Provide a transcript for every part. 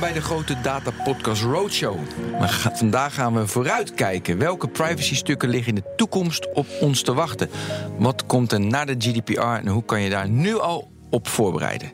welkom bij de grote Data Podcast Roadshow. vandaag gaan we vooruitkijken. Welke privacy-stukken liggen in de toekomst op ons te wachten? Wat komt er na de GDPR en hoe kan je daar nu al op voorbereiden.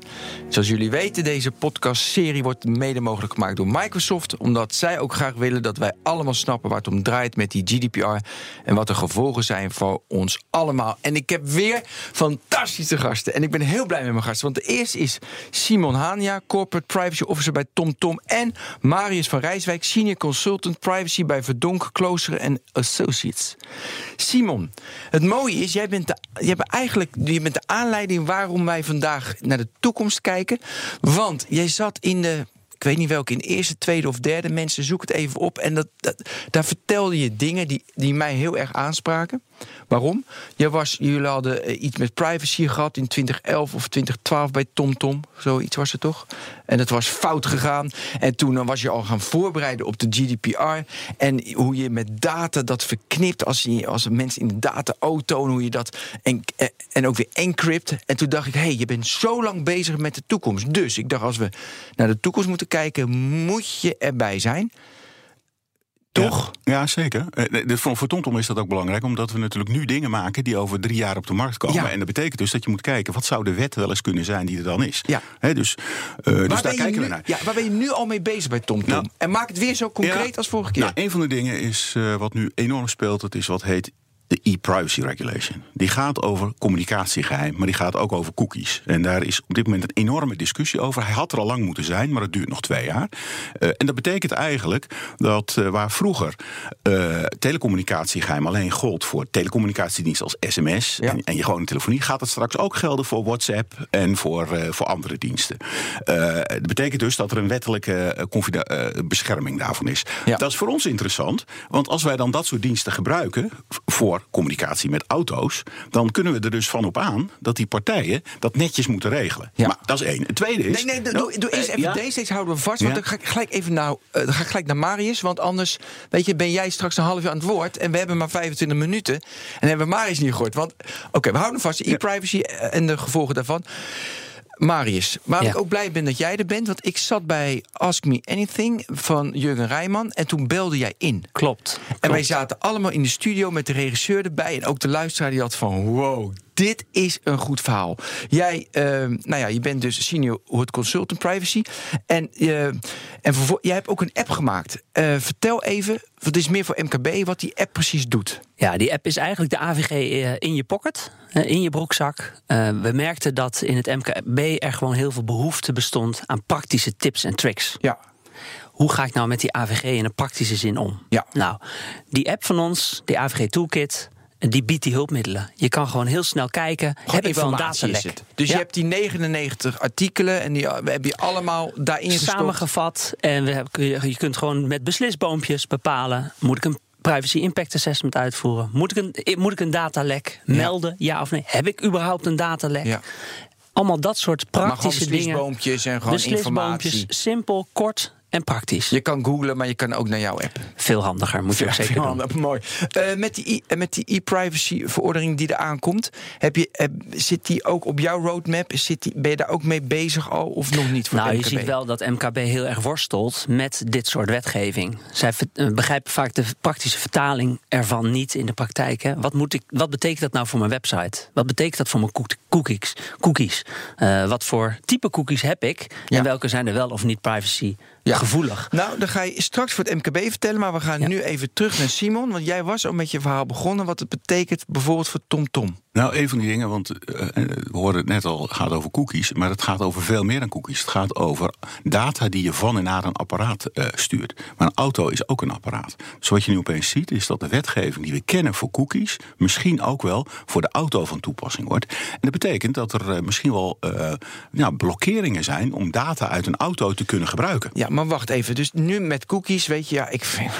Zoals jullie weten, deze podcastserie wordt mede mogelijk gemaakt door Microsoft, omdat zij ook graag willen dat wij allemaal snappen waar het om draait met die GDPR en wat de gevolgen zijn voor ons allemaal. En ik heb weer fantastische gasten en ik ben heel blij met mijn gasten, want de eerste is Simon Hania, Corporate Privacy Officer bij TomTom en Marius van Rijswijk, Senior Consultant Privacy bij Verdonk, Klooster Associates. Simon, het mooie is, jij bent, de, jij eigenlijk je bent de aanleiding waarom wij vandaag naar de toekomst kijken. Want jij zat in de ik weet niet welke, in eerste, tweede of derde. Mensen, zoek het even op. En dat, dat, daar vertelde je dingen die, die mij heel erg aanspraken. Waarom? Je was, jullie hadden eh, iets met privacy gehad in 2011 of 2012 bij TomTom. Zoiets was het toch? En het was fout gegaan. En toen was je al gaan voorbereiden op de GDPR. En hoe je met data dat verknipt als, je, als mensen in de data auto. Hoe je dat. En, eh, en ook weer encrypt. En toen dacht ik, hé, hey, je bent zo lang bezig met de toekomst. Dus ik dacht, als we naar de toekomst moeten kijken, moet je erbij zijn. Toch? Ja, zeker. Eh, voor, voor TomTom is dat ook belangrijk, omdat we natuurlijk nu dingen maken die over drie jaar op de markt komen. En dat betekent dus dat je moet kijken, wat zou de wet wel eens kunnen zijn die er dan is? Ja. dus uh, dus daar kijken we naar. Ja, waar ben je nu al mee bezig bij TomTom? Nou, en maak het weer zo concreet als vorige keer. Nou, een van de dingen is uh, wat nu enorm speelt, dat is wat heet de e-privacy regulation. Die gaat over communicatiegeheim, maar die gaat ook over cookies. En daar is op dit moment een enorme discussie over. Hij had er al lang moeten zijn, maar het duurt nog twee jaar. Uh, en dat betekent eigenlijk dat uh, waar vroeger uh, telecommunicatiegeheim alleen gold voor telecommunicatiediensten als sms ja. en, en, je gewone telefonie, gaat het straks ook gelden voor WhatsApp en voor, voor andere diensten. dat betekent dus dat er een wettelijke bescherming daarvan is. Ja. Dat is voor ons interessant, want als wij dan dat soort diensten gebruiken voor communicatie met auto's, dan kunnen we er dus van op aan dat die partijen dat netjes moeten regelen. Ja. Maar dat is één. Het tweede is. Nee, nee, doe, doe eerst even ja? deze, deze houden we vast. Want dan ga ik gelijk even nou, uh, dan ga ik gelijk naar Marius. Want anders, weet je, ben jij straks een half uur aan het woord. En we hebben maar 25 minuten. En hebben we Marius niet gehoord. Want oké, we houden vast e-privacy en de gevolgen daarvan. Marius, waar ik ook blij ben dat jij er bent. Want ik zat bij Ask Me Anything van Jurgen Rijman. En toen belde jij in. Klopt. En wij zaten allemaal in de studio met de regisseur erbij. En ook de luisteraar die had van wow, dit is een goed verhaal. Jij, uh, nou ja, je bent dus senior hood consultant privacy. En, uh, en jij hebt ook een app gemaakt. Uh, vertel even, wat is meer voor MKB, wat die app precies doet. Ja, die app is eigenlijk de AVG in je pocket, in je broekzak. we merkten dat in het MKB er gewoon heel veel behoefte bestond aan praktische tips en tricks. Ja. Hoe ga ik nou met die AVG in een praktische zin om? Ja. Nou, die app van ons, die AVG Toolkit die biedt die hulpmiddelen. Je kan gewoon heel snel kijken, gewoon heb ik wel een datalek? Dus je hebt die 99 artikelen en die heb je allemaal daarin Samengevat. En we hebben, je kunt gewoon met beslisboompjes bepalen... moet ik een privacy impact assessment uitvoeren? Moet ik een, moet ik een datalek melden, ja. of nee? Heb ik überhaupt een datalek? Ja. Allemaal dat soort praktische dingen. Beslisboompjes en gewoon informatie. Simpel, kort, en praktisch. Je kan googlen, maar je kan ook naar jouw app. Veel handiger, moet je ook zeker doen. mooi. Uh, met die met die e-privacy-verordening die er aankomt, heb je, heb, zit die ook op jouw roadmap? Zit die, ben je daar ook mee bezig al of nog niet? Voor nou, je ziet wel dat MKB heel erg worstelt met dit soort wetgeving. Zij uh, begrijpen vaak de praktische vertaling ervan niet in de praktijk. Hè. Wat, moet ik, wat betekent dat nou voor mijn website? Wat betekent dat voor mijn cookies? cookies? Uh, wat voor type cookies heb ik? En welke zijn er wel of niet privacy? Ja. gevoelig. Nou, dan ga je straks voor het MKB vertellen, maar we gaan nu even terug naar Simon. Want jij was al met je verhaal begonnen, wat het betekent bijvoorbeeld voor TomTom. Tom. Nou, een van die dingen, want uh, we hoorden het net al, het gaat over cookies, maar het gaat over veel meer dan cookies. Het gaat over data die je van en naar een apparaat uh, stuurt. Maar een auto is ook een apparaat. Dus wat je nu opeens ziet, is dat de wetgeving die we kennen voor cookies, misschien ook wel voor de auto van toepassing wordt. En dat betekent dat er uh, misschien wel ja, blokkeringen zijn om data uit een auto te kunnen gebruiken. Ja, maar wacht even. Dus nu met cookies, weet je, ja, ik vind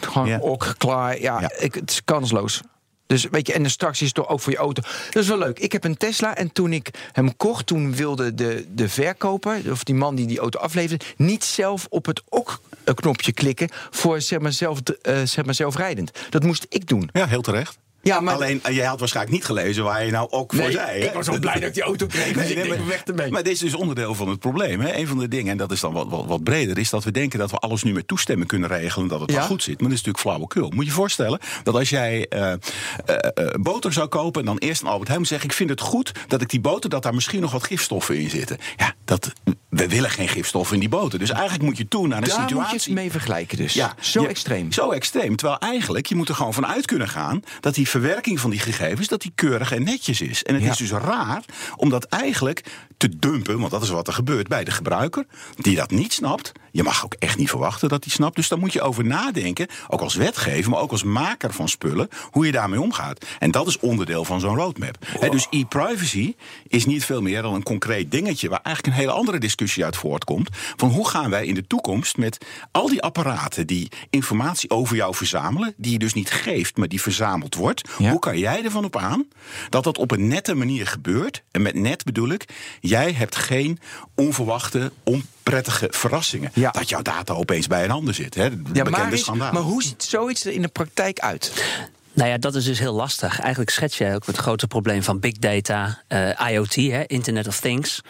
gewoon ook klaar. Ja, ja. Ik, het is kansloos. Dus weet je, en dan straks is het toch ook voor je auto. Dat is wel leuk. Ik heb een Tesla en toen ik hem kocht, toen wilde de, de verkoper, of die man die die auto afleverde, niet zelf op het ok-knopje klikken voor zeg maar, zelf, uh, zeg maar zelfrijdend. Dat moest ik doen. Ja, heel terecht. Ja, maar- Alleen, eh, jij had waarschijnlijk niet gelezen waar je nou ook voor zei. hè? ik was wel blij dat ik die auto kreeg. Dus denk, weg ermee. Maar dit is dus onderdeel van het probleem. Hè? Een van de dingen, en dat is dan wat, wat, wat breder, is dat we denken dat we alles nu met toestemming kunnen regelen. Dat het Ja. wel goed zit. Maar dat is natuurlijk flauwekul. Moet je je voorstellen dat als jij eh, eh, boter zou kopen en dan eerst een Albert Heijn zeggen: Ik vind het goed dat ik die boter, dat daar misschien nog wat gifstoffen in zitten. Ja, dat, we willen geen gifstoffen in die boter. Dus eigenlijk moet je toe naar een Daar moet je situatie. het mee vergelijken dus. Ja, Zo extreem. Zo extreem. Terwijl eigenlijk, je moet er gewoon vanuit kunnen gaan... dat die verwerking van die gegevens, dat die keurig en netjes is. En het Ja. is dus raar om dat eigenlijk te dumpen... want dat is wat er gebeurt bij de gebruiker... die dat niet snapt. Je mag ook echt niet verwachten dat hij snapt. Dus daar moet je over nadenken, ook als wetgever... maar ook als maker van spullen, hoe je daarmee omgaat. En dat is onderdeel van zo'n roadmap. Dus e-privacy is niet veel meer dan een concreet dingetje... waar eigenlijk een hele andere discussie uit voortkomt... van hoe gaan wij in de toekomst met al die apparaten... die informatie over jou verzamelen... die je dus niet geeft, maar die verzameld wordt... Ja. hoe kan jij ervan op aan dat dat op een nette manier gebeurt? En met net bedoel ik, jij hebt geen onverwachte, onprettige verrassingen. Ja. Dat jouw data opeens bij een ander zit. Hè? De Ja, bekende maar, is- maar hoe ziet zoiets er in de praktijk uit? Nou ja, dat is dus heel lastig. Eigenlijk schets jij ook het grote probleem van big data, eh, IoT, hè, Internet of Things.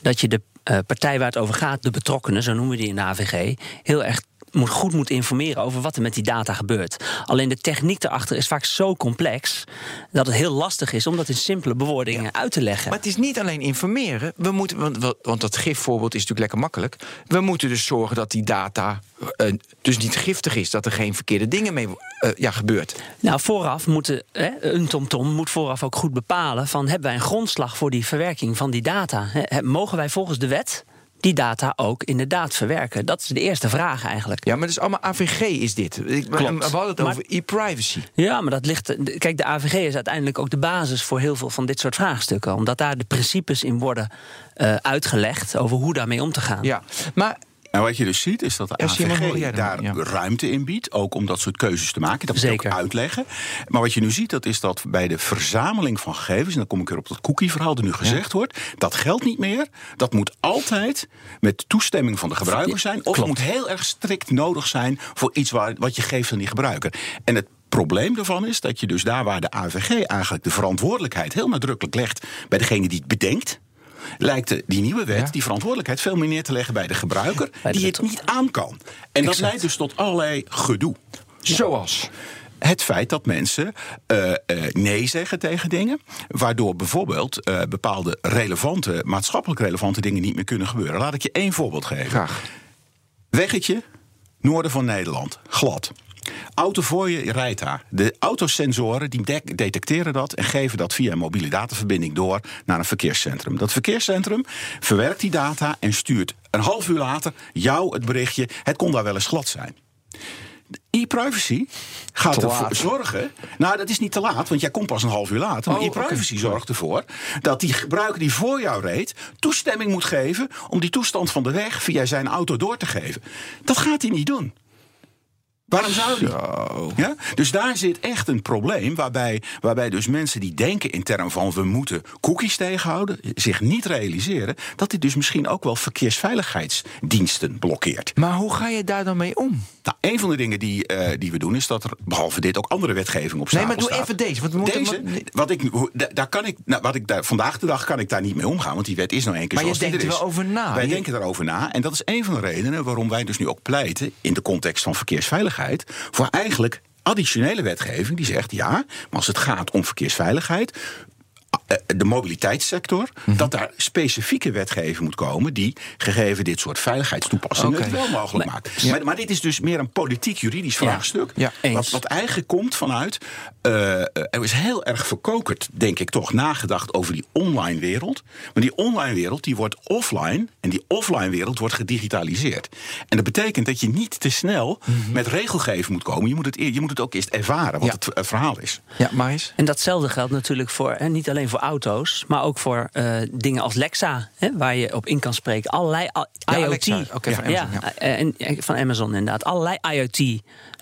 Dat je de eh, partij waar het over gaat, de betrokkenen, zo noemen we die in de AVG, heel erg moet, goed moet informeren over wat er met die data gebeurt. Alleen de techniek erachter is vaak zo complex dat het heel lastig is om dat in simpele bewoordingen uit te leggen. Maar het is niet alleen informeren. We moeten, want, want- dat gifvoorbeeld is natuurlijk lekker makkelijk. We moeten dus zorgen dat die data eh, dus niet giftig is. Dat er geen verkeerde dingen mee eh, ja, gebeurt. Nou, vooraf moeten, hè, een TomTom moet vooraf ook goed bepalen van hebben wij een grondslag voor die verwerking van die data? Hè, mogen wij volgens de wet die data ook inderdaad verwerken? Dat is de eerste vraag eigenlijk. Ja, maar dat is allemaal AVG is dit. Ik, Klopt. We hadden het Maar- over e-privacy. Ja, maar dat ligt. Kijk, de AVG is uiteindelijk ook de basis voor heel veel van dit soort vraagstukken. Omdat daar de principes in worden eh, uitgelegd over hoe daarmee om te gaan. Ja, maar En wat je dus ziet, is dat de AVG daar Ja. ruimte in biedt. Ook om dat soort keuzes te maken. Dat moet Zeker. ook uitleggen. Maar wat je nu ziet, dat is dat bij de verzameling van gegevens... en dan kom ik weer op dat cookie-verhaal dat nu gezegd wordt... dat geldt niet meer. Dat moet altijd met toestemming van de gebruiker zijn. Of klopt. moet heel erg strikt nodig zijn... voor iets waar, wat je geeft aan die gebruiker. En het probleem daarvan is dat je dus daar waar de AVG eigenlijk de verantwoordelijkheid... heel nadrukkelijk legt bij degene die het bedenkt lijkt die nieuwe wet Ja. die verantwoordelijkheid veel meer neer te leggen bij de gebruiker, Bij de die het niet aan kan. En dat leidt dus tot allerlei gedoe. zoals. Het feit dat mensen eh, eh, nee zeggen tegen dingen, waardoor bijvoorbeeld eh, bepaalde relevante, maatschappelijk relevante dingen niet meer kunnen gebeuren. Laat ik je één voorbeeld geven. Graag. Weggetje, noorden van Nederland, glad. Auto voor je rijdt daar. De autosensoren die de- detecteren dat en geven dat via een mobiele dataverbinding door naar een verkeerscentrum. Dat verkeerscentrum verwerkt die data en stuurt een half uur later jou het berichtje: het kon daar wel eens glad zijn. E-privacy gaat ervoor zorgen. Nou, dat is niet te laat, want jij komt pas een half uur later. Maar Oh, e-privacy zorgt ervoor dat die gebruiker die voor jou reed. toestemming moet geven om die toestand van de weg via zijn auto door te geven. Dat gaat hij niet doen. Waarom zou die? Ja? Dus daar zit echt een probleem waarbij, waarbij dus mensen die denken in termen van we moeten cookies tegenhouden, zich niet realiseren dat dit dus misschien ook wel verkeersveiligheidsdiensten blokkeert. Maar hoe ga je daar dan mee om? Nou, een van de dingen die, eh, die we doen is dat er behalve dit ook andere wetgeving op Nee, stapel maar doe staat. even deze. Want we moeten, Deze, wat ik, daar kan ik, nou, wat ik daar, vandaag de dag kan ik daar niet mee omgaan, want die wet is nou één keer Maar je zoals die denkt er wel over na. Wij Je- denken daarover na. En dat is een van de redenen waarom wij dus nu ook pleiten in de context van verkeersveiligheid voor eigenlijk additionele wetgeving die zegt ja, maar als het gaat om verkeersveiligheid. eh, De mobiliteitssector, Mhm. dat daar specifieke wetgeving moet komen die, gegeven dit soort veiligheidstoepassingen, het wel mogelijk maakt. Maar, maar dit is dus meer een politiek-juridisch vraagstuk. Ja, wat, wat eigenlijk komt vanuit. Eh, eh, er is heel erg verkokerd, denk ik toch, nagedacht over die online wereld. Maar die online wereld die wordt offline. En die offline wereld wordt gedigitaliseerd. En dat betekent dat je niet te snel met regelgeving moet komen. Je moet het, je moet het ook eerst ervaren wat Ja. het eh, verhaal is. Ja, maar eens. En datzelfde geldt natuurlijk voor, hè, niet alleen voor auto's, maar ook voor eh, dingen als Lexa, hè, waar je op in kan spreken. Allerlei I- Ja, IoT. Alexa, oké, van Amazon, ja. en, van Amazon inderdaad. Allerlei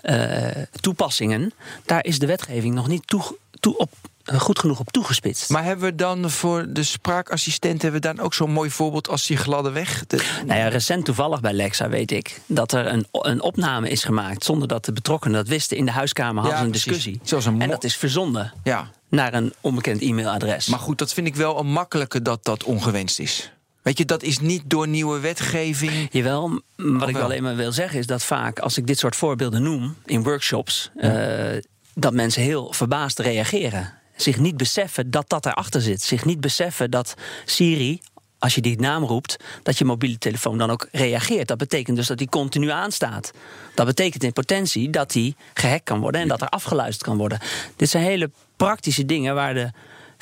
IoT-toepassingen. daar is de wetgeving nog niet toe, toe op eh, goed genoeg op toegespitst. Maar hebben we dan voor de spraakassistent hebben we dan ook zo'n mooi voorbeeld als die gladde weg? De- Nou ja, recent toevallig bij Lexa weet ik dat er een, een opname is gemaakt zonder dat de betrokkenen dat wisten. In de huiskamer hadden Ja, een discussie. Zoals een en dat is verzonden ja. naar een onbekend e-mailadres. Maar goed, dat vind ik wel een makkelijke dat dat ongewenst is. Weet je, dat is niet door nieuwe wetgeving. Jawel, wat ik wel? alleen wil zeggen is dat vaak als ik dit soort voorbeelden noem in workshops, eh, dat mensen heel verbaasd reageren. Zich niet beseffen dat dat erachter zit. Zich niet beseffen dat Siri, als je die naam roept, dat je mobiele telefoon dan ook reageert. Dat betekent dus dat die continu aanstaat. Dat betekent in potentie dat die gehackt kan worden en dat er afgeluisterd kan worden. Dit zijn hele praktische dingen waar de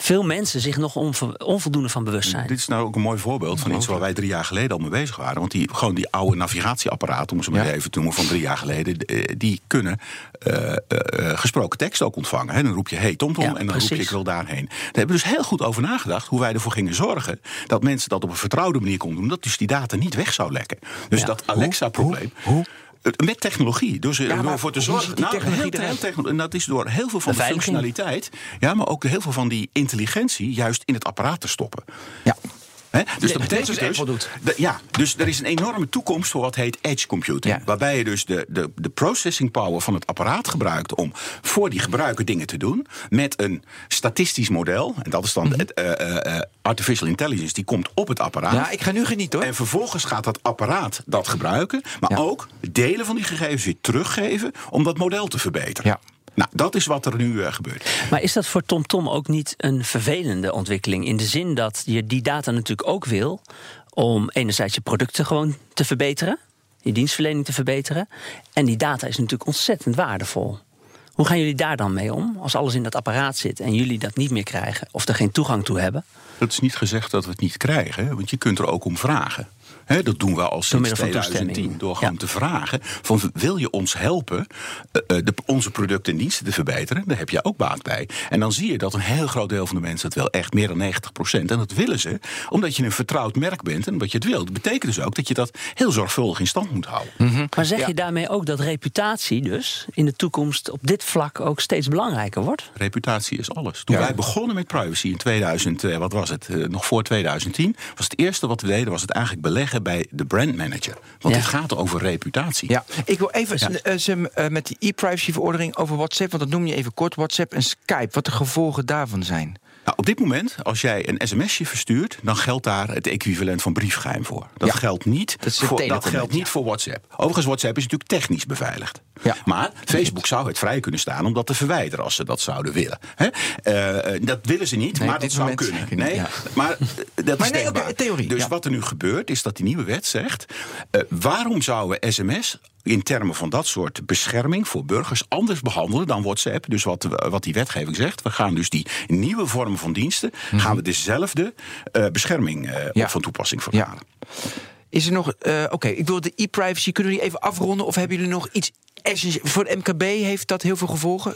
veel mensen zich nog onvo- onvoldoende van bewust zijn. Dit is nou ook een mooi voorbeeld van iets waar wij drie jaar geleden al mee bezig waren. Want die, gewoon die oude navigatieapparaten, om ze maar Ja. even te noemen, van drie jaar geleden, eh, die kunnen eh, eh, gesproken tekst ook ontvangen. Hè. Dan roep je hey TomTom Ja, en dan roep je ik wil daarheen. Daar hebben we dus heel goed over nagedacht hoe wij ervoor gingen zorgen dat mensen dat op een vertrouwde manier konden doen, dat dus die data niet weg zou lekken. Dus Ja. dat Alexa-probleem. Hoe? Met technologie. Dus eh, Ja, door voor te zorgen. technologie heel, heel eruit? techno- en dat is door heel veel van de, Beveiliging. functionaliteit. Ja, maar ook heel veel van die intelligentie juist in het apparaat te stoppen. Ja. Dus dat betekent dus, ja, dus er is een enorme toekomst voor wat heet edge computing. Ja. Waarbij je dus de, de, de processing power van het apparaat gebruikt om voor die gebruiker dingen te doen. Met een statistisch model. En dat is dan het, eh, eh, eh, artificial intelligence. Die komt op het apparaat. ja, ik ga nu genieten hoor. En vervolgens gaat dat apparaat dat gebruiken. Maar Ja. ook delen van die gegevens weer teruggeven om dat model te verbeteren. Ja. Nou, dat is wat er nu eh, gebeurt. Maar is dat voor TomTom ook niet een vervelende ontwikkeling? In de zin dat je die data natuurlijk ook wil om enerzijds je producten gewoon te verbeteren, je dienstverlening te verbeteren. En die data is natuurlijk ontzettend waardevol. Hoe gaan jullie daar dan mee om? Als alles in dat apparaat zit en jullie dat niet meer krijgen of er geen toegang toe hebben? Dat is niet gezegd dat we het niet krijgen, want je kunt er ook om vragen. Hè, dat doen we al sinds middel van 2010 toestemming. door gewoon Ja. te vragen: van, wil je ons helpen eh, eh, de, onze producten en diensten te verbeteren? Daar heb je ook baat bij. En dan zie je dat een heel groot deel van de mensen het wel echt, meer dan 90 procent. En dat willen ze omdat je een vertrouwd merk bent en omdat je het wil. Dat betekent dus ook dat je dat heel zorgvuldig in stand moet houden. Maar zeg Ja. je daarmee ook dat reputatie dus in de toekomst op dit vlak ook steeds belangrijker wordt? Reputatie is alles. Toen Ja. wij begonnen met privacy in 2000, eh, wat was het, eh, nog voor 2010, was het eerste wat we deden, was het eigenlijk beleggen bij de brandmanager. Want Ja. het gaat over reputatie. Ja, ik wil even Ja. eh, eh, met die e-privacy-verordening over WhatsApp, want dat noem je even kort, WhatsApp en Skype, wat de gevolgen daarvan zijn. Nou, op dit moment, als jij een sms'je verstuurt, dan geldt daar het equivalent van briefgeheim voor. Dat Ja. geldt niet, Dat voor, dat geldt niet voor WhatsApp. Overigens, WhatsApp is natuurlijk technisch beveiligd. Ja. Maar Facebook zou het vrij kunnen staan om dat te verwijderen als ze dat zouden willen. Hè? Eh, eh, dat willen ze niet, Nee, maar dat zou kunnen. niet, Nee, ja. maar eh, dat Maar is nee, theorie, Dus ja. wat er nu gebeurt, is dat die nieuwe wet zegt... eh, waarom zouden sms in termen van dat soort bescherming voor burgers anders behandelen dan WhatsApp? Dus wat, wat die wetgeving zegt. We gaan dus die nieuwe vormen van diensten... gaan we dezelfde eh, bescherming eh, Ja. van toepassing Ja. verklaren. Is er nog, eh, oké, ik wil de e-privacy, kunnen we die even afronden? Of hebben jullie nog iets? Voor de MKB heeft dat heel veel gevolgen?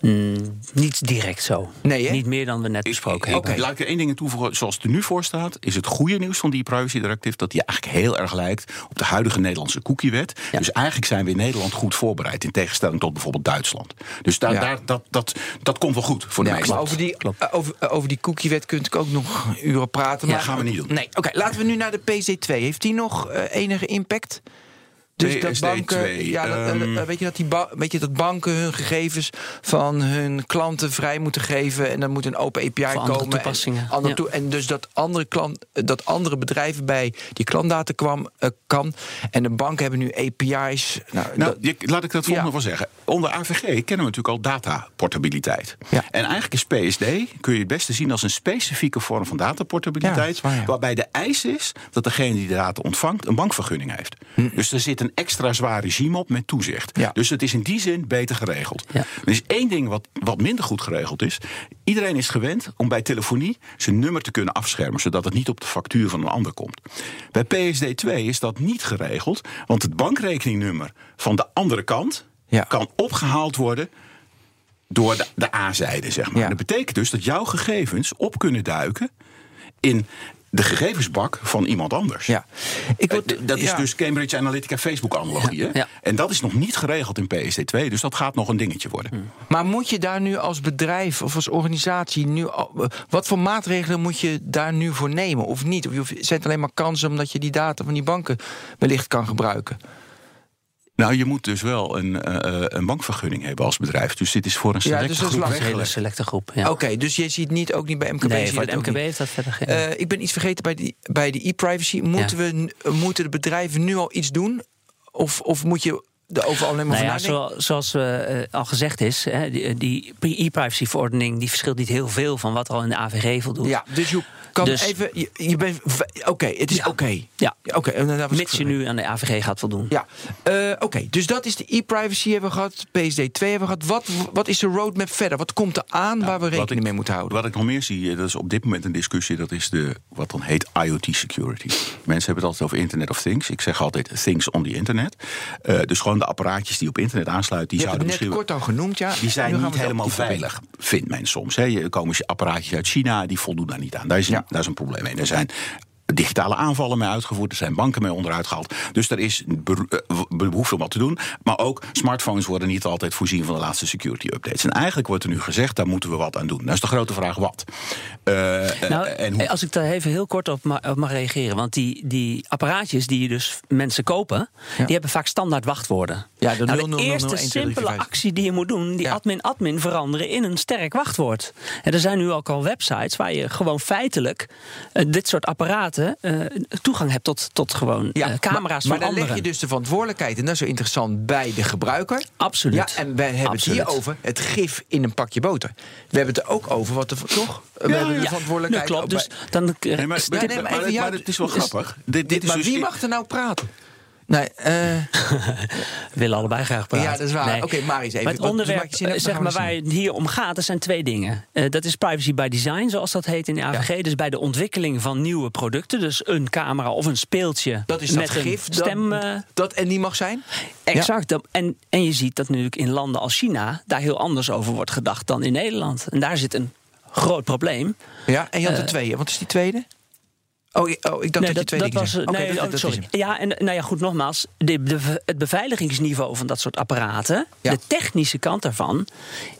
Mm, niet direct zo. Nee, hè? Niet meer dan we net besproken hebben. Laat ik er één ding aan toevoegen. Zoals het er nu voor staat, is het goede nieuws van die privacy directive dat die eigenlijk heel erg lijkt op de huidige Nederlandse cookiewet. Ja. Dus eigenlijk zijn we in Nederland goed voorbereid, in tegenstelling tot bijvoorbeeld Duitsland. Dus daar, Ja. daar, dat, dat, dat komt wel goed voor de Ja, meesten. over die, Klopt. over, over die cookiewet kunt ik ook nog uren praten. Ja, maar gaan we niet doen. Nee, oké, laten we nu naar de PSD2. Heeft die nog eh, enige impact? Dus dat PSD2, banken, ja, dat, eh, ehm, eh, weet, je dat die ba- weet je dat banken hun gegevens van hun klanten vrij moeten geven en dan moet een open API Voor andere komen. toepassingen, En, andere ja. toe- en dus dat andere, klant, dat andere bedrijven bij die klantdata kwam, eh, kan. En de banken hebben nu API's. Nou, Nou, je- laat ik dat volgende Ja. wel zeggen. Onder AVG kennen we natuurlijk al dataportabiliteit. Ja. En eigenlijk is PSD, kun je het beste zien als een specifieke vorm van dataportabiliteit. waar. Waarbij de eis is dat degene die de data ontvangt een bankvergunning heeft. Dus er zit een extra zwaar regime op met toezicht. Ja. Dus het is in die zin beter geregeld. Ja. Er is één ding wat, wat minder goed geregeld is. Iedereen is gewend om bij telefonie zijn nummer te kunnen afschermen, zodat het niet op de factuur van een ander komt. Bij PSD2 is dat niet geregeld, want het bankrekeningnummer van de andere kant Ja. kan opgehaald worden door de, de A-zijde, zeg maar. Ja. Dat betekent dus dat jouw gegevens op kunnen duiken in de gegevensbak van iemand anders. Ja. Ik Eh, word, dat is ja. dus Cambridge Analytica Facebook-analogie. Ja. En dat is nog niet geregeld in PSD2, dus dat gaat nog een dingetje worden. Maar moet je daar nu als bedrijf of als organisatie nu. eh, Wat voor maatregelen moet je daar nu voor nemen of niet? Of je- of zijn het alleen maar kansen omdat je die data van die banken wellicht kan gebruiken? Nou, je moet dus wel een, eh, eh, een bankvergunning hebben als bedrijf. Dus dit is voor een Ja, selecte dus dat is groep. Een hele selecte groep. Ja. Oké, dus je ziet niet ook niet bij MKB. nee, voor het MKB heeft dat verder geen. Eh, ik ben iets vergeten bij, die, bij de e-privacy. Moeten, we, moeten de bedrijven nu al iets doen? Of, of moet je er overal alleen maar Nou van ja, zoals, zoals eh, al gezegd is, hè, die, die e-privacy-verordening die verschilt niet heel veel van wat al in de AVG voldoet. Ja, dus je kan Dus- even. Je, je bent. Oké, het is Ja. oké. Ja. Oké, en dan was ik Mits je nu aan de AVG gaat voldoen. Ja, eh, oké. Dus dat is de e-privacy hebben we gehad. PSD2 hebben we gehad. Wat, wat is de roadmap verder? Wat komt er aan waar we rekening ik- mee moeten houden? Wat ik nog meer zie, eh, dat is op dit moment een discussie, dat is de, wat dan heet IoT security. Mensen hebben het altijd over Internet of Things. Ik zeg altijd things on the internet. Eh, dus gewoon de apparaatjes die op internet aansluiten, die je hebt zouden het net misschien... kort al genoemd, ja. Die zijn niet helemaal veilig, vindt men soms. Hè. Je komen apparaatjes uit China, die voldoen daar niet aan. Daar is, een, Ja. Daar is een probleem mee. Er zijn digitale aanvallen mee uitgevoerd. Er zijn banken mee onderuit gehaald. Dus er is eh, behoefte om wat te doen. Maar ook smartphones worden niet altijd voorzien van de laatste security updates. En eigenlijk wordt er nu gezegd, daar moeten we wat aan doen. Nou is de grote vraag wat. Eh, eh, Nou, en hoe, als ik daar even heel kort op mag, reageren. Want die, die apparaatjes die dus mensen kopen, die hebben vaak standaard wachtwoorden. Ja, de nou, 0000 de eerste 1, 2, 3, 4, simpele 5. actie die je moet doen, die Ja. admin-admin veranderen in een sterk wachtwoord. En er zijn nu ook al websites waar je gewoon feitelijk dit soort apparaten eh, toegang hebt tot, tot gewoon Ja, eh, camera's maar, maar van dan anderen. leg je dus de verantwoordelijkheid, en dat is zo interessant, bij de gebruiker. Absoluut. Ja, en wij hebben Absoluut. het hier over het gif in een pakje boter. We hebben het er ook over wat de toch? We hebben de Ja, verantwoordelijkheid. dat klopt. Dus dan, Nee, maar, nee, maar- maar maar- even maar- jou- maar het is wel is- grappig. Dit, dit is maar dus wie mag er nou praten? Nee, eh, willen allebei graag praten. Ja, dat is waar. Nee. Oké, Maris, even. Maar het Wat- onderwerp, eh, zeg we maar, waar het hier om gaat, er zijn twee dingen. Eh, dat is privacy by design, zoals dat heet in de AVG. Dus bij de ontwikkeling van nieuwe producten. Dus een camera of een speeltje dat is dat met gif. een stem. dat, dat en die mag zijn? exact. Dat- En, en je ziet dat natuurlijk in landen als China daar heel anders over wordt gedacht dan in Nederland. En daar zit een groot probleem. Ja, en je had er Eh, twee. Wat is die tweede? Oh, ik- oh ik dacht dat, je twee dingen was, nee, dat- oh, sorry. Ja, en nou ja, goed, nogmaals. De, de- het beveiligingsniveau van dat soort apparaten, Ja. de technische kant daarvan,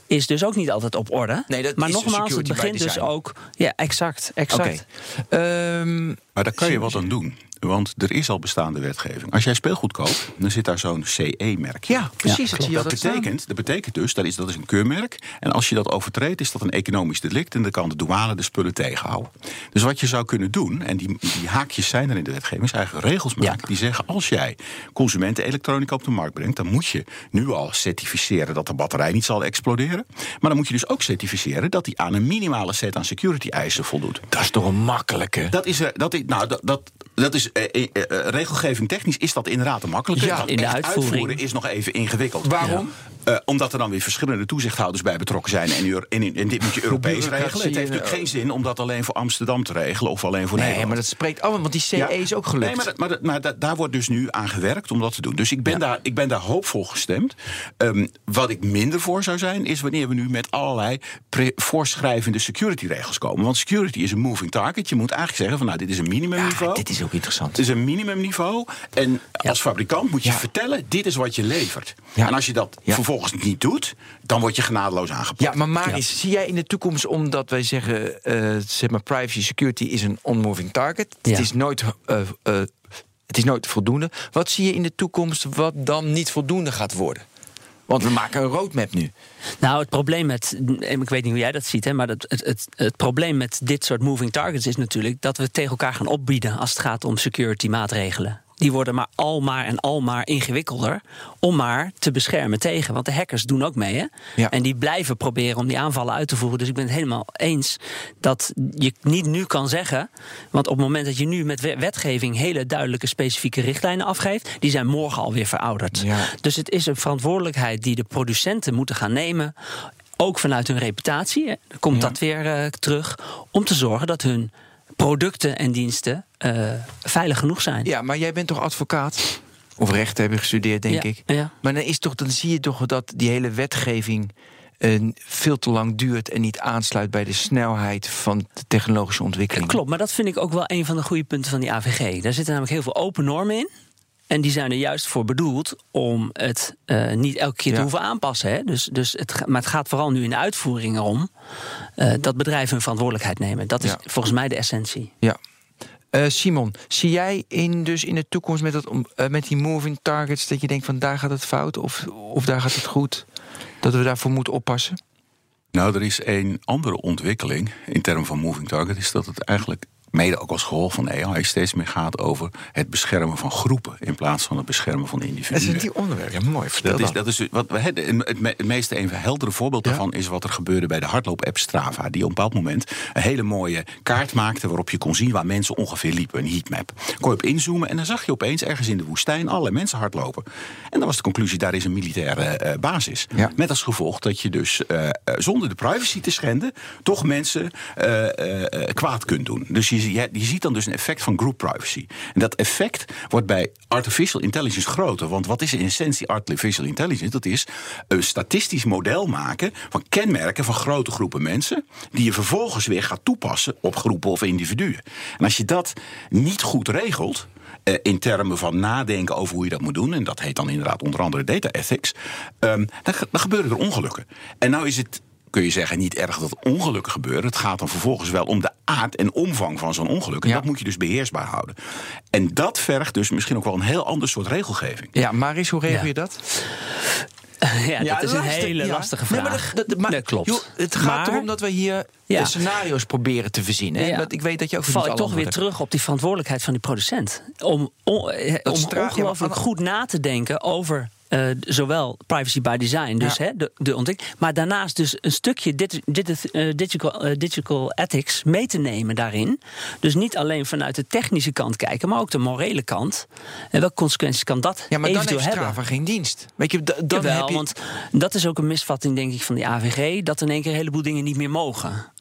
is dus ook niet altijd op orde. Nee, dat maar is nogmaals, het security by begint dus ook. Ja, exact. exact. Ehm, Maar daar kan je wat aan doen. Want er is al bestaande wetgeving. Als jij speelgoed koopt, dan zit daar zo'n CE-merk. ja, precies. dat zie je Dat betekent, dat betekent dus, dat is, dat is een keurmerk. En als je dat overtreedt, is dat een economisch delict. En dan kan de douane de spullen tegenhouden. Dus wat je zou kunnen doen, en die, die haakjes zijn er in de wetgeving, is eigenlijk regels maken Ja. die zeggen: als jij consumentenelektronica op de markt brengt, dan moet je nu al certificeren dat de batterij niet zal exploderen. Maar dan moet je dus ook certificeren dat die aan een minimale set aan security eisen voldoet. Dat is toch een makkelijke. Dat is, eh, dat is, nou, dat, dat, dat is eh, eh, eh, regelgeving technisch is dat inderdaad een makkelijke. Ja, Dat in de uitvoering. uitvoeren is nog even ingewikkeld. Waarom? Eh, omdat er dan weer verschillende toezichthouders bij betrokken zijn. En, en, en dit moet je Europees regelen. Het heeft natuurlijk geen zin om dat alleen voor Amsterdam te regelen of alleen voor Nee, Nederland. maar dat spreekt allemaal, want die CE Ja. is ook gelukt. Nee, maar, dat- maar, dat- maar dat- daar wordt dus nu aan gewerkt om dat te doen. Dus ik ben, daar, ik ben daar hoopvol gestemd. Ehm, wat ik minder voor zou zijn, is wanneer we nu met allerlei voorschrijvende security regels komen. Want security is een moving target. Je moet eigenlijk zeggen van nou, dit is een minimumniveau. Ja, dit is ook interessant. Het is een minimumniveau. En als fabrikant moet je vertellen: dit is wat je levert. En als je dat Ja. Vervolgens niet doet, dan word je genadeloos aangepakt. Ja, maar Maris, zie jij in de toekomst, omdat wij zeggen, eh, zeg maar, privacy security is een onmoving target. Ja. Het is nooit. eh, eh, het is nooit voldoende. Wat zie je in de toekomst wat dan niet voldoende gaat worden? Want we maken een roadmap nu. Nou, het probleem met. Ik weet niet hoe jij dat ziet, hè, maar het, het, het, het probleem met dit soort moving targets is natuurlijk dat we tegen elkaar gaan opbieden als het gaat om security maatregelen. Die worden maar al maar en al maar ingewikkelder om maar te beschermen tegen. Want de hackers doen ook mee. Hè? Ja. En die blijven proberen om die aanvallen uit te voeren. Dus ik ben het helemaal eens dat je niet nu kan zeggen. Want op het moment dat je nu met we- wetgeving hele duidelijke specifieke richtlijnen afgeeft, die zijn morgen alweer verouderd. Ja. Dus het is een verantwoordelijkheid die de producenten moeten gaan nemen. Ook vanuit hun reputatie hè, komt Ja. dat weer eh, terug. Om te zorgen dat hun producten en diensten eh, veilig genoeg zijn. Ja, maar jij bent toch advocaat? Of rechten hebben gestudeerd, denk Ja, ik. ja. Maar dan, is toch, dan zie je toch dat die hele wetgeving eh, veel te lang duurt en niet aansluit bij de snelheid van de technologische ontwikkeling. Klopt, maar dat vind ik ook wel een van de goede punten van die AVG. Daar zitten namelijk heel veel open normen in. En die zijn er juist voor bedoeld om het uh, niet elke keer te hoeven aanpassen. Hè? Dus, dus het, maar het gaat vooral nu in de uitvoering erom uh, dat bedrijven hun verantwoordelijkheid nemen. Dat is ja. volgens mij de essentie. Ja. Uh, Simon, zie jij in, dus in de toekomst met, dat, met die moving targets dat je denkt van daar gaat het fout of, of daar gaat het goed? Dat we daarvoor moeten oppassen? Nou, er is een andere ontwikkeling in termen van moving target, is dat het eigenlijk mede ook als gevolg van AI steeds meer gaat over het beschermen van groepen in plaats van het beschermen van individuen. Dat is die onderwerp, ja, mooi. Vertel dat, is, dat is wat het, meest even heldere voorbeeld daarvan is wat er gebeurde bij de hardloop-app Strava, die op een bepaald moment een hele mooie kaart maakte waarop je kon zien waar mensen ongeveer liepen, een heatmap. Kon je op inzoomen en dan zag je opeens ergens in de woestijn alle mensen hardlopen. En dan was de conclusie daar is een militaire uh, basis. Ja. Met als gevolg dat je dus uh, zonder de privacy te schenden toch mensen uh, kwaad kunt doen. Dus je je, ziet dan dus een effect van group privacy. En dat effect wordt bij artificial intelligence groter. Want wat is in essentie artificial intelligence? Dat is een statistisch model maken van kenmerken van grote groepen mensen. die je vervolgens weer gaat toepassen op groepen of individuen. En als je dat niet goed regelt. Uh, in termen van nadenken over hoe je dat moet doen. En dat heet dan inderdaad onder andere data ethics. Um, dan, dan gebeuren er ongelukken. En nou is het kun je zeggen, niet erg dat ongelukken gebeuren. Het gaat dan vervolgens wel om de aard en omvang van zo'n ongeluk. En ja. dat moet je dus beheersbaar houden. En dat vergt dus misschien ook wel een heel ander soort regelgeving. Ja, Maris, hoe regel ja. je dat? Ja, dat is een hele lastige vraag. Nee, maar dat, dat, maar, nee, klopt. Joh, het gaat maar, erom dat we hier ja. scenario's proberen te verzinnen. Ja. Ik weet dat je ook val ik toch weer terug op die verantwoordelijkheid van die producent. Om, om, om ongelooflijk goed na te denken over uh, zowel privacy by design, dus ja. hè, de, de ontwikkeling, maar daarnaast dus een stukje dit, dit, uh, digital, uh, digital ethics mee te nemen daarin. Dus niet alleen vanuit de technische kant kijken, maar ook de morele kant. En welke consequenties kan dat ja, maar dan heeft hebben? geen dienst. Weet je, dan Jawel, heb je... want dat is ook een misvatting, denk ik, van die AVG, dat in één keer een heleboel dingen niet meer mogen.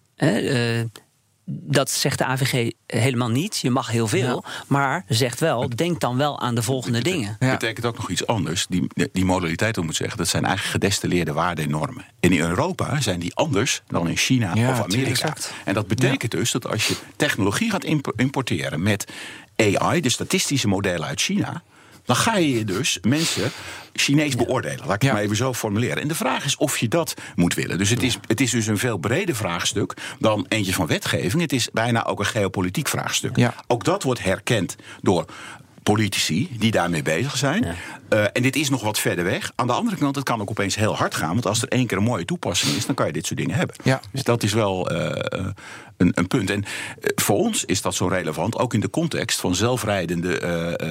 Dat zegt de AVG helemaal niet. Je mag heel veel. Ja. Maar zegt wel, denk dan wel aan de volgende dingen. Dat betekent ook nog iets anders. Die, die modaliteit, om moet zeggen, dat zijn eigenlijk gedestilleerde waarden en normen. En in Europa zijn die anders dan in China ja, of Amerika. Exact. En dat betekent dus dat als je technologie gaat importeren met AI, de statistische modellen uit China dan ga je dus mensen Chinees beoordelen. Laat ik het ja. maar even zo formuleren. En de vraag is of je dat moet willen. Dus het is, het is dus een veel breder vraagstuk dan eentje van wetgeving. Het is bijna ook een geopolitiek vraagstuk. Ja. Ook dat wordt herkend door politici die daarmee bezig zijn. Ja. Uh, en dit is nog wat verder weg. Aan de andere kant, het kan ook opeens heel hard gaan. Want als er één keer een mooie toepassing is, dan kan je dit soort dingen hebben. Ja. Dus dat is wel uh, een, een, punt. En uh, voor ons is dat zo relevant, ook in de context van zelfrijdende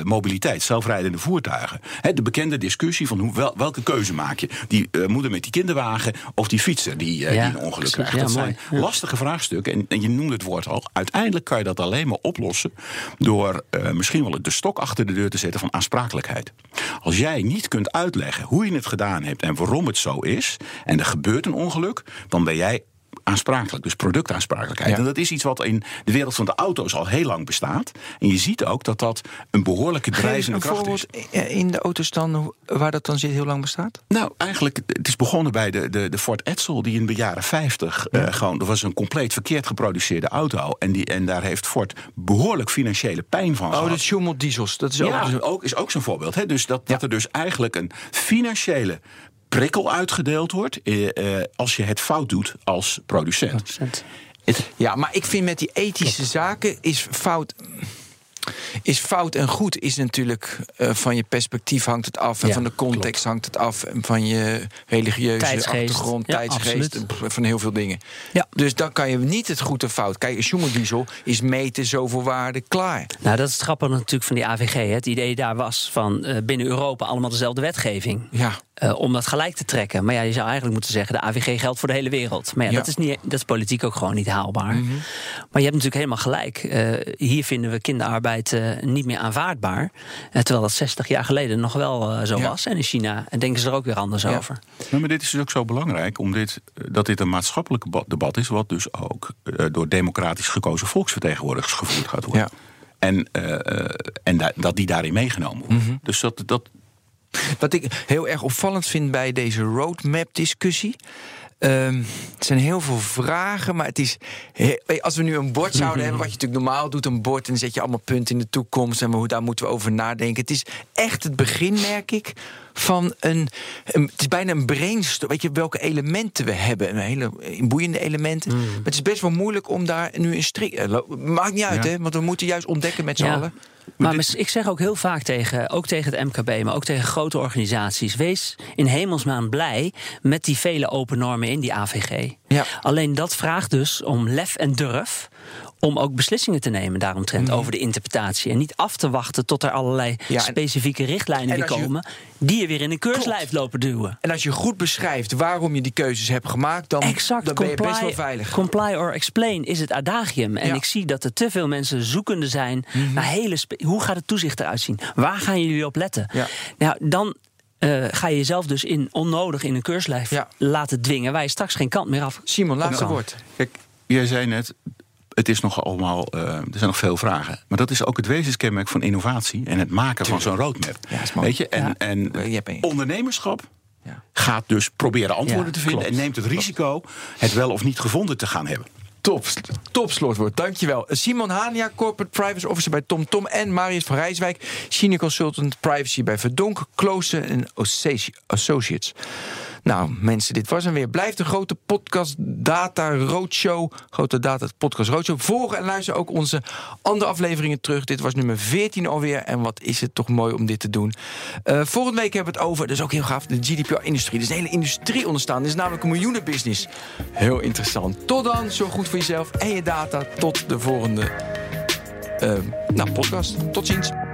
mobiliteit, zelfrijdende voertuigen. He, de bekende discussie van hoe, wel, welke keuze maak je? Die moeder met die kinderwagen of die fietser die, ja, die een ongeluk krijgt. dat zijn lastige vraagstukken. En, en, je noemde het woord al. Uiteindelijk kan je dat alleen maar oplossen door misschien wel de stok achter de deur te zetten van aansprakelijkheid. Als jij niet kunt uitleggen hoe je het gedaan hebt en waarom het zo is, en er gebeurt een ongeluk, dan ben jij aansprakelijk, dus productaansprakelijkheid. Ja. En dat is iets wat in de wereld van de auto's al heel lang bestaat. En je ziet ook dat dat een behoorlijke drijvende kracht is. In de auto's dan, waar dat dan zit, heel lang bestaat? Nou, eigenlijk, het is begonnen bij de, de, de Ford Edsel, die in de jaren 50 ja. uh, gewoon, dat was een compleet verkeerd geproduceerde auto. En, die, en daar heeft Ford behoorlijk financiële pijn van oh, gehad. Oh, de Schumel diesels, dat is ja, ook, ook, is ook zo'n voorbeeld. Hè? Dus dat, dat er dus eigenlijk een financiële prikkel uitgedeeld wordt uh, uh, als je het fout doet als producent. Ja, maar ik vind met die ethische zaken is fout. Is fout en goed is natuurlijk uh, van je perspectief hangt het af. En ja, van de context klopt. hangt het af. En van je religieuze tijdsgeest. achtergrond, ja, tijdsgeest. absoluut. Van heel veel dingen. Ja. Dus dan kan je niet het goed en fout. Kijk, een Schumel-diesel is meten zoveel waarde klaar. Nou, dat is het grappige natuurlijk van die AVG. Hè. Het idee daar was van uh, binnen Europa allemaal dezelfde wetgeving. Ja. Uh, om dat gelijk te trekken. Maar ja, je zou eigenlijk moeten zeggen: de AVG geldt voor de hele wereld. Maar ja, ja. Dat, is niet, dat is politiek ook gewoon niet haalbaar. Mhm. Mm -hmm. Maar je hebt natuurlijk helemaal gelijk. Uh, hier vinden we kinderarbeid uh, niet meer aanvaardbaar. terwijl dat 60 jaar geleden nog wel zo ja. was. En in China denken ze er ook weer anders ja. over. Maar dit is dus ook zo belangrijk, omdat dat dit een maatschappelijk debat is, wat dus ook door democratisch gekozen volksvertegenwoordigers gevoerd gaat worden. En, en da dat die daarin meegenomen worden. Mhm. Mm -hmm. Dus dat, dat, wat ik heel erg opvallend vind bij deze roadmap-discussie. Ehm, het zijn heel veel vragen, maar het is. Als we nu een bord zouden hebben, wat je natuurlijk normaal doet, een bord, en dan zet je allemaal punten in de toekomst en hoe daar moeten we over nadenken. Het is echt het begin, merk ik, van een. het is bijna een brainstorm. Weet je welke elementen we hebben? Een hele boeiende elementen. Maar het is best wel moeilijk om daar nu een strik. Eh, maakt niet uit, hè? Want we moeten juist ontdekken met z'n allen. Maar ik zeg ook heel vaak tegen, ook tegen het MKB, maar ook tegen grote organisaties: wees in hemelsmaan blij met die vele open normen in die AVG. Ja. Alleen dat vraagt dus om lef en durf om ook beslissingen te nemen daaromtrent mm. over de interpretatie. En niet af te wachten tot er allerlei specifieke richtlijnen weer komen... die je weer in een keurslijf lopen duwen. En als je goed beschrijft waarom je die keuzes hebt gemaakt... dan, exact, dan ben je best wel veilig. Comply or explain is het adagium. En ik zie dat er te veel mensen zoekende zijn... Mhm. naar hele... Hoe gaat het toezicht eruit zien? Waar gaan jullie op letten? Nou, dan uh, ga je jezelf dus in, onnodig in een keurslijf laten dwingen... waar je straks geen kant meer af Simon, laatste woord. Kijk, jij zei net, het is nog allemaal, uh, er zijn nog veel vragen. Maar dat is ook het wezenskenmerk van innovatie en het maken van zo'n roadmap. Ja, Weet je? En, en ondernemerschap ja. gaat dus proberen antwoorden te vinden en neemt het risico het wel of niet gevonden te gaan hebben. Top, top slotwoord, dankjewel. Simon Hania, Corporate Privacy Officer bij TomTom... Tom, en Marius van Rijswijk, Senior Consultant Privacy bij Verdonk, Klooster en Associates. Nou, mensen, dit was hem weer. Blijf de grote podcast Data Roadshow. Grote Data Podcast Roadshow. Volg en luister ook onze andere afleveringen terug. Dit was nummer 14 alweer. En wat is het toch mooi om dit te doen. Uh, volgende week hebben we het over, dat is ook heel gaaf, de GDPR-industrie. Is een hele industrie ontstaan. Dit is namelijk een miljoenenbusiness. Heel interessant. Tot dan, zorg goed voor jezelf en je data. Tot de volgende uh, nou, podcast. Tot ziens.